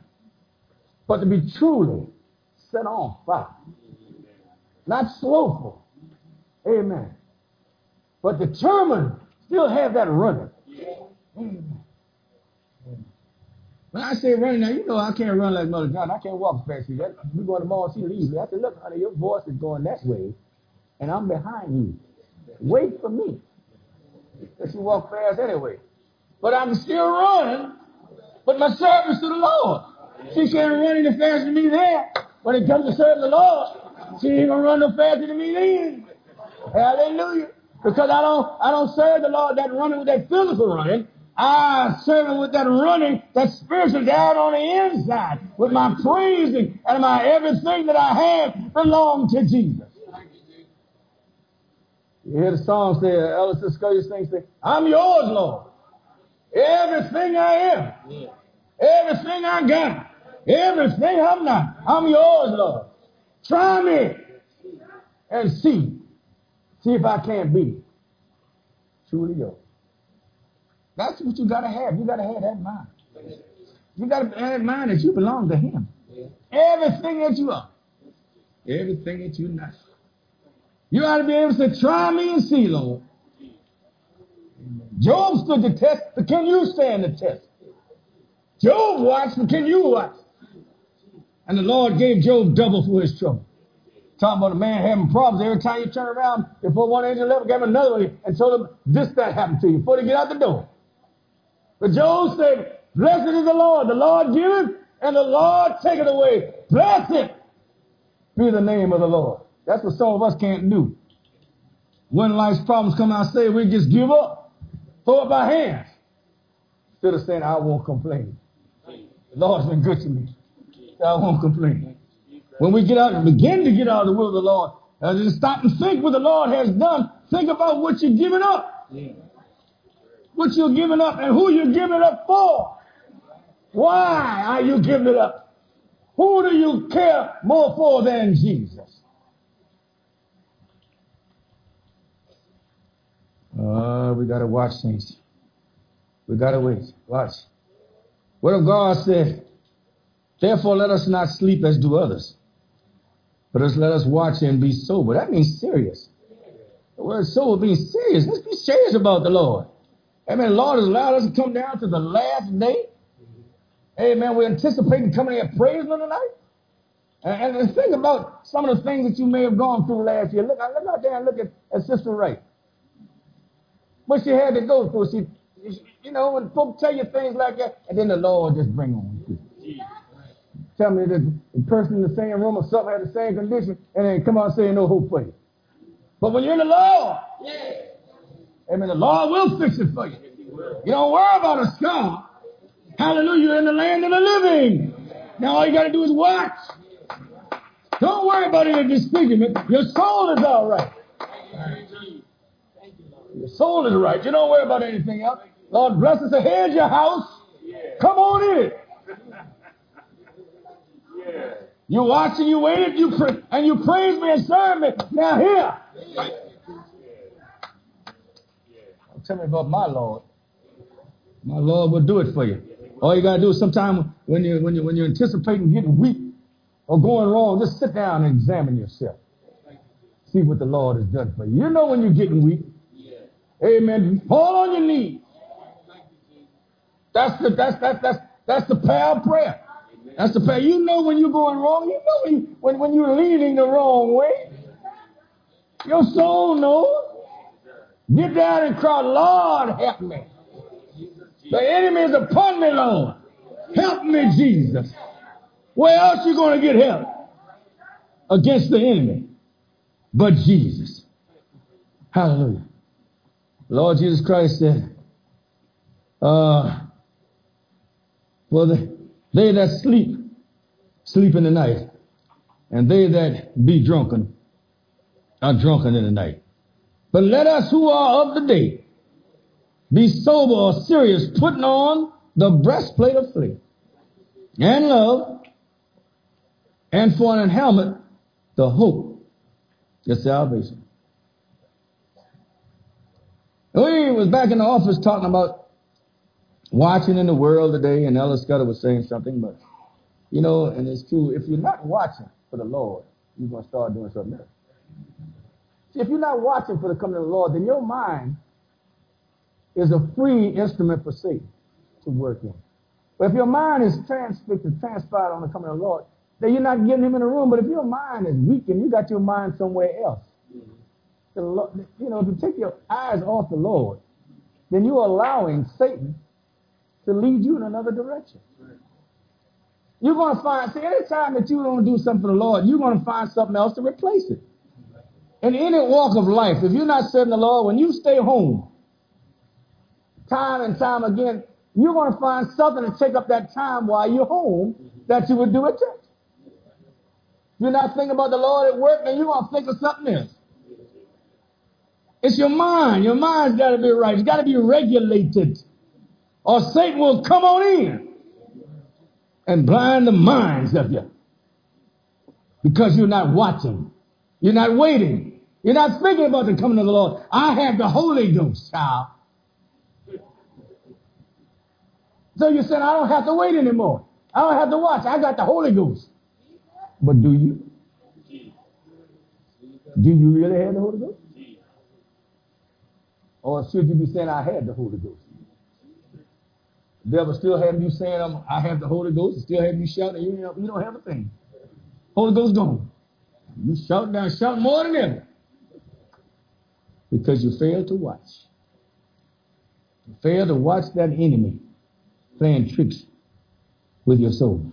but to be truly set on fire. Not slowful. Amen. But determined, still have that. Amen. When I say running, now you know I can't run like Mother John. I can't walk fast. We go to the mall, she leaves me. I said, look, honey, your voice is going that way, and I'm behind you. Wait for me. Because she walk fast anyway. But I'm still running, but my service to the Lord. She can't run any faster than me there. When it comes to serving the Lord, she ain't gonna run no faster than me then. Hallelujah. Because I don't I don't serve the Lord that running with that physical running. I serve him with that running, that spiritual down on the inside, with my praising and my everything that I have belong to Jesus. You hear the song say, Ellis Scully sings, say, I'm yours, Lord. Everything I am, everything I got, everything I'm not, I'm yours, Lord. Try me and see. See if I can't be truly yours. That's what you got to have. You got to have that mind. You got to have that mind that you belong to Him. Everything that you are, everything that you're not. You ought to be able to try me and see, Lord. Job stood the test, but can you stand the test? Job watched, but can you watch? And the Lord gave Job double for his trouble. Talking about a man having problems every time you turn around, you put one angel left, gave him another one and told him this, that happened to you before they get out the door. But Job said, Blessed is the Lord. The Lord giveth and the Lord taketh away. Blessed be the name of the Lord. That's what some of us can't do. When life's problems come out, say we just give up, throw up our hands, instead of saying I won't complain. The Lord's been good to me. I won't complain. When we get out and begin to get out of the will of the Lord, uh, just stop and think what the Lord has done. Think about what you're giving up. Yeah. What you're giving up and who you're giving up for. Why are you giving it up? Who do you care more for than Jesus? Uh, we got to watch things. We got to wait. Watch. What if God said, Therefore, let us not sleep as do others, but us let us watch and be sober. That means serious. The word sober means serious. Let's be serious about the Lord. Amen. The Lord has allowed us to come down to the last day. Amen. We're anticipating coming here praising Him tonight. And, and think about some of the things that you may have gone through last year. Look, I look out there and look at, at Sister Wright. What she had to go through. She, you know, when folks tell you things like that, and then the Lord just bring on. Tell me that the person in the same room or something had the same condition, and then come out saying no hope for you. But when you're in the Lord, yeah. amen, the Lord will fix it for you. You don't worry about a scar. Hallelujah, you're in the land of the living. Now all you got to do is watch. Don't worry about any disfigurement. Your soul is all right. Your soul is right. You don't worry about anything else. Lord bless us. Here's your house. Come on in. You watch and you waited, you and you praise me and serve me. Now here. Tell me about my Lord. My Lord will do it for you. All you gotta do is sometime when you when you when you're anticipating getting weak or going wrong, just sit down and examine yourself. See what the Lord has done for you. You know when you're getting weak. Amen. Fall on your knees. That's the that's that's that's that's the power prayer. That's the prayer. You know when you're going wrong. You know when when, when you're leaning the wrong way. Your soul knows. Get down and cry, Lord, help me. The enemy is upon me, Lord. Help me, Jesus. Where else you going to get help against the enemy but Jesus? Hallelujah. Lord Jesus Christ said, uh, for the, they that sleep, sleep in the night, and they that be drunken are drunken in the night. But let us who are of the day be sober or serious, putting on the breastplate of faith and love, and for an helmet, the hope, the salvation. We was back in the office talking about watching in the world today, and Ellis Scudder was saying something, but you know, and it's true, if you're not watching for the Lord, you're going to start doing something else. See, if you're not watching for the coming of the Lord, then your mind is a free instrument for Satan to work in. But if your mind is transfixed and transpired on the coming of the Lord, then you're not getting him in the room. But if your mind is weak and you got your mind somewhere else, Lord, you know, if you take your eyes off the Lord, then you're allowing Satan to lead you in another direction. You're going to find, see, anytime that you don't do something for the Lord, you're going to find something else to replace it. In any walk of life, if you're not serving the Lord, when you stay home, time and time again, you're going to find something to take up that time while you're home that you would do at church. You're not thinking about the Lord at work, then you're going to think of something else. It's your mind. Your mind's got to be right. It's got to be regulated. Or Satan will come on in and blind the minds of you. Because you're not watching. You're not waiting. You're not thinking about the coming of the Lord. I have the Holy Ghost, child. So you said, I don't have to wait anymore. I don't have to watch. I got the Holy Ghost. But do you? Do you really have the Holy Ghost? Or should you be saying, I had the Holy Ghost? The devil still having you saying, um, I have the Holy Ghost, still having you shouting, you don't, you don't have a thing. Holy Ghost gone. You shout down, shout more than ever. Because you failed to watch. You failed to watch that enemy playing tricks with your soul.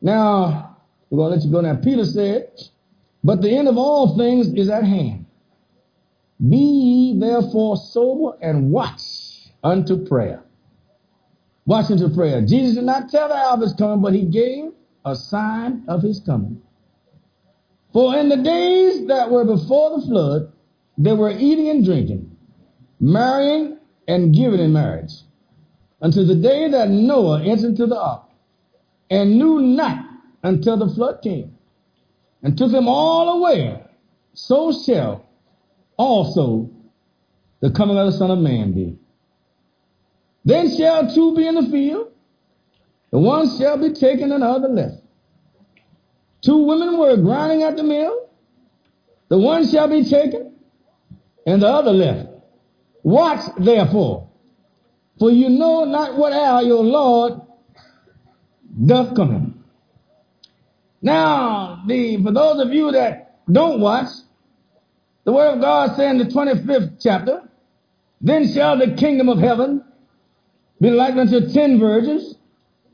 Now, we're going to let you go now. Peter said, But the end of all things is at hand. Be ye therefore sober and watch unto prayer. Watch unto prayer. Jesus did not tell the hour of his coming, but he gave a sign of his coming. For in the days that were before the flood, they were eating and drinking, marrying and giving in marriage, until the day that Noah entered into the ark, and knew not until the flood came, and took them all away. So shall also the coming of the Son of Man be. Then shall two be in the field, the one shall be taken and the other left. Two women were grinding at the mill, the one shall be taken and the other left. Watch therefore, for you know not what hour your Lord doth come. Now, the for those of you that don't watch, the word of God said in the 25th chapter, then shall the kingdom of heaven be like unto ten virgins,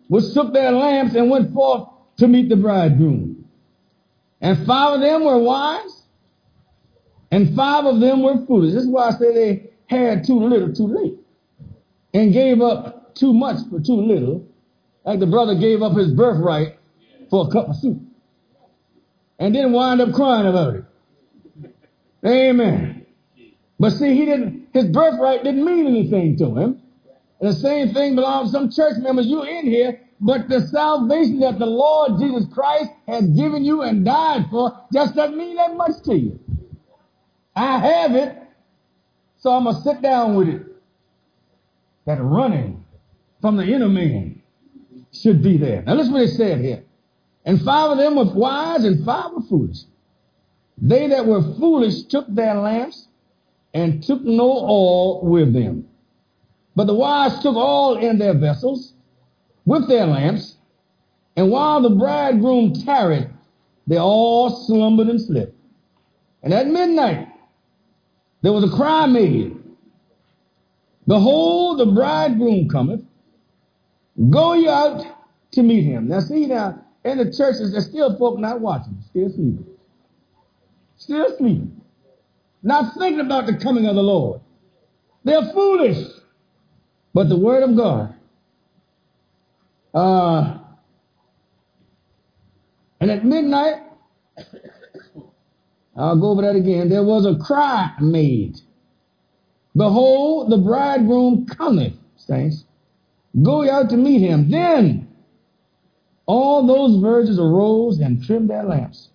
which took their lamps and went forth to meet the bridegroom. And five of them were wise, and five of them were foolish. This is why I say they had too little too late, and gave up too much for too little, like the brother gave up his birthright for a cup of soup, and then wind up crying about it. Amen. But see, he didn't. His birthright didn't mean anything to him. The same thing belongs to some church members. You in here, but the salvation that the Lord Jesus Christ has given you and died for just doesn't mean that much to you. I have it, so I'm gonna sit down with it. That running from the inner man should be there. Now listen what it said here. And five of them were wise and five were foolish. They that were foolish took their lamps and took no oil with them. But the wise took all in their vessels with their lamps, and while the bridegroom tarried, they all slumbered and slept. And at midnight there was a cry made, Behold, the bridegroom cometh, go ye out to meet him. Now see now, in the churches, there's still folk not watching, still sleeping. Still sleeping. Not thinking about the coming of the Lord. They're foolish. But the word of God. Uh, and at midnight, I'll go over that again. There was a cry made. Behold, the bridegroom cometh, saints. Go ye out to meet him. Then all those virgins arose and trimmed their lamps.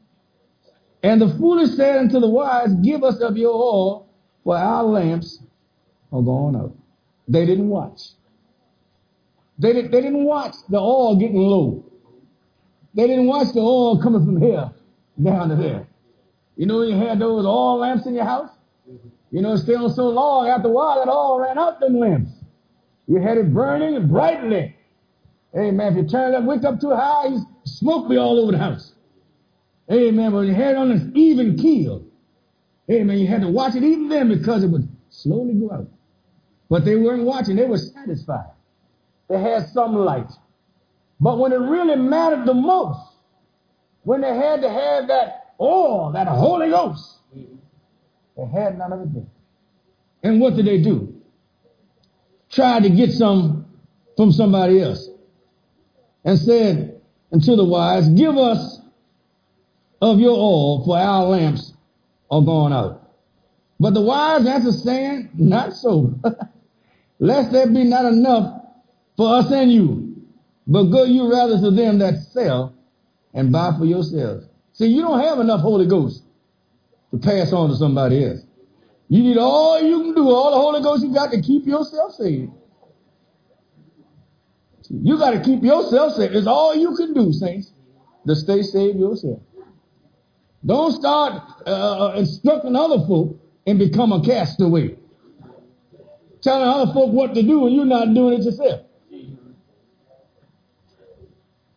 And the foolish said unto the wise, Give us of your oil, for our lamps are gone out. They didn't watch. They, did, they didn't watch the oil getting low. They didn't watch the oil coming from here down to there. You know, you had those oil lamps in your house. Mm-hmm. You know, stay on so long, after a while, that oil ran out them lamps. You had it burning brightly. Hey, man, If you turn that wick up too high, smoke be all over the house. Amen. But you had it on an even keel. Hey, man, You had to watch it even then because it would slowly go out. But they weren't watching. They were satisfied. They had some light. But when it really mattered the most, when they had to have that oil, that Holy Ghost, they had none of it then. And what did they do? Tried to get some from somebody else. And said unto the wise, Give us of your oil, for our lamps are gone out. But the wise answer saying, Not so. *laughs* Lest there be not enough for us and you. But go you rather to them that sell and buy for yourselves. See, you don't have enough Holy Ghost to pass on to somebody else. You need all you can do, all the Holy Ghost you got to keep yourself saved. You got to keep yourself saved. It's all you can do, saints, to stay saved yourself. Don't start uh, instructing other folk and become a castaway. Telling other folk what to do and you're not doing it yourself.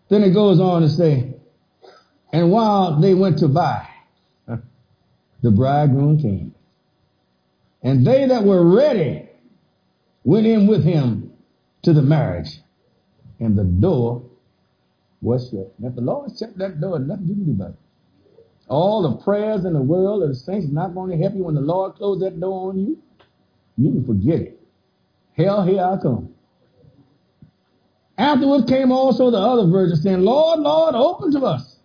Then it goes on to say, and while they went to buy, the bridegroom came. And they that were ready went in with him to the marriage, and the door was shut. Now, if the Lord shut that door, nothing you can do about it. All the prayers in the world of the saints is not going to help you when the Lord closed that door on you. You can forget it. Hell, here I come. Afterwards came also the other virgins, saying, Lord, Lord, open to us.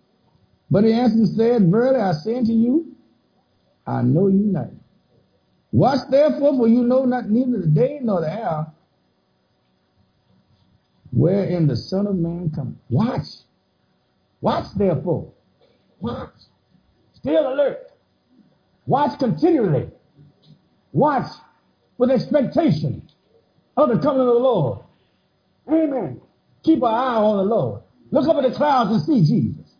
But he answered and said, Verily I say unto you, I know you not. Watch therefore, for you know not neither the day nor the hour wherein the Son of Man cometh. Watch. Watch therefore. Watch. Still alert. Watch continually. Watch with expectation of the coming of the Lord. Amen. Keep our eye on the Lord. Look up at the clouds and see Jesus.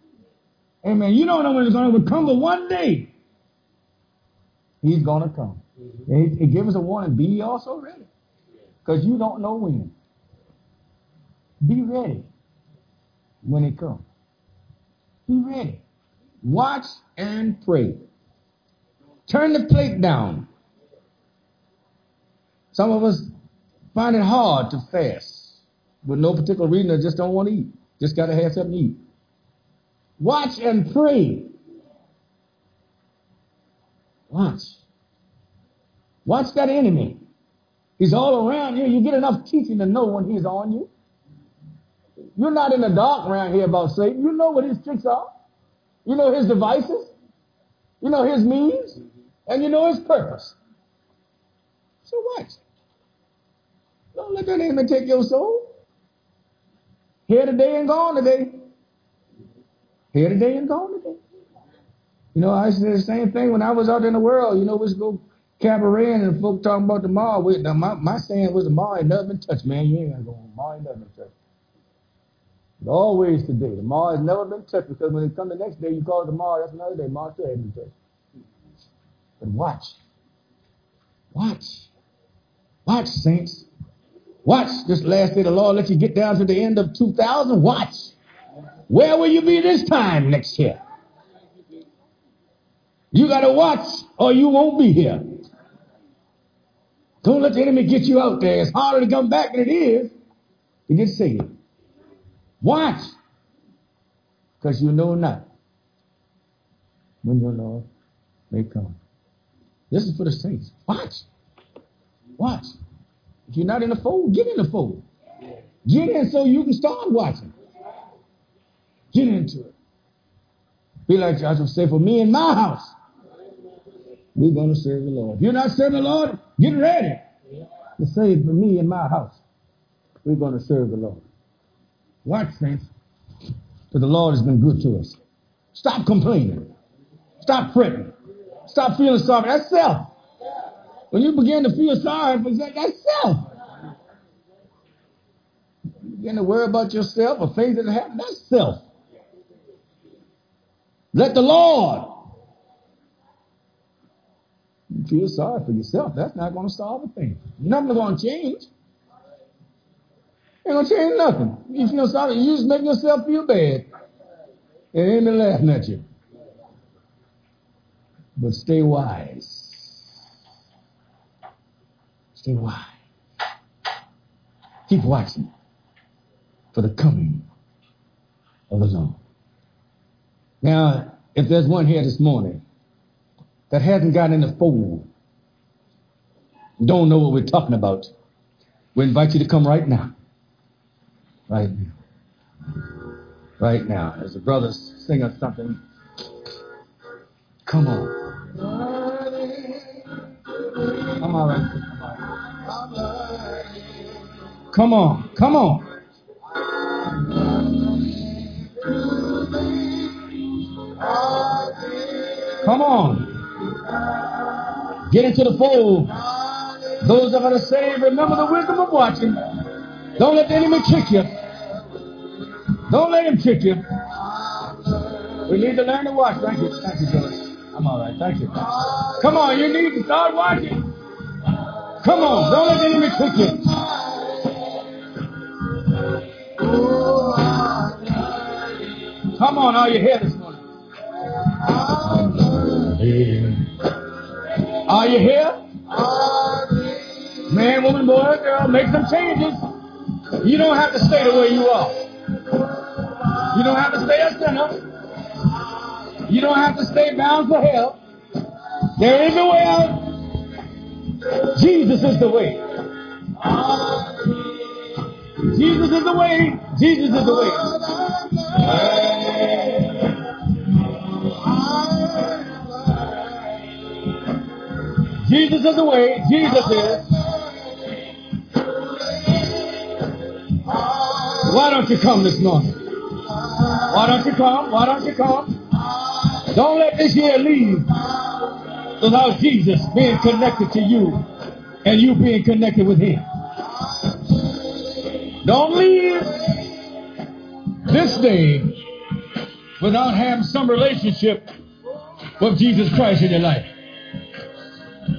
Amen. You don't know when it's going to come, but one day he's going to come. Mm-hmm. And he, he gives us a warning. Be also ready. Because you don't know when. Be ready when it comes. Be ready. Watch and pray. Turn the plate down. Some of us find it hard to fast with no particular reason or just don't want to eat. Just got to have something to eat. Watch and pray. Watch. Watch that enemy. He's all around you. You get enough teaching to know when he's on you. You're not in the dark around here about Satan. You know what his tricks are. You know his devices. You know his means. And you know his purpose. So watch. Don't let that enemy take your soul. Here today and gone today. Here today and gone today. You know, I said the same thing when I was out in the world. You know, we to go cabaret and folk talking about the mall. We, now my, my saying was the mall ain't never been touched, man. You ain't gonna go on. Mall ain't never been touched. But always today. The mall has never been touched because when it come the next day, you call it the mall, that's another day. Mall still ain't been touched. But watch. Watch. Watch, saints. Watch this last day the Lord let you get down to the end of 2000. Watch. Where will you be this time next year? You got to watch or you won't be here. Don't let the enemy get you out there. It's harder to come back than it is to get saved. Watch. Because you know not when your Lord may come. This is for the saints. Watch. Watch. If you're not in the fold, get in the fold. Get in so you can start watching. Get into it. Be like Joshua say, for me and my house, we're going to serve the Lord. If you're not serving the Lord, get ready to say, for me and my house, we're going to serve the Lord. Watch, saints. For the Lord has been good to us. Stop complaining. Stop fretting. Stop feeling sorry. That's self. When you begin to feel sorry for yourself, self. You begin to worry about yourself or things that happen, that's self. Let the Lord. You feel sorry for yourself. That's not going to solve a thing. Nothing's going to change. Ain't gonna change nothing. You feel sorry, you just make yourself feel bad. And ain't laughing at you. But stay wise. Stay wise. Keep watching for the coming of the Lord. Now, if there's one here this morning that hasn't gotten in the fold, don't know what we're talking about, we invite you to come right now. Right now. Right now. As the brothers sing us something, come on. Come on, right? Come on. Come on. Come on. Get into the fold. Those that are saved, remember the wisdom of watching. Don't let the enemy trick you. Don't let him trick you. We need to learn to watch. Thank you. Thank you, George. I'm all right. Thank you. Come on. You need to start watching. Come on. Don't let the enemy trick you. Come on. Are you here this morning? Are you here? Man, woman, boy, girl, make some changes. You don't have to stay the way you are. You don't have to stay a sinner. You don't have to stay bound for hell. There is a way out. Jesus is the way. Jesus is the way. Jesus is the way. Jesus is the way. Jesus is. Why don't you come this morning? Why don't you come? Why don't you come? Don't let this year leave without Jesus being connected to you and you being connected with Him. Don't leave this day without having some relationship with Jesus Christ in your life.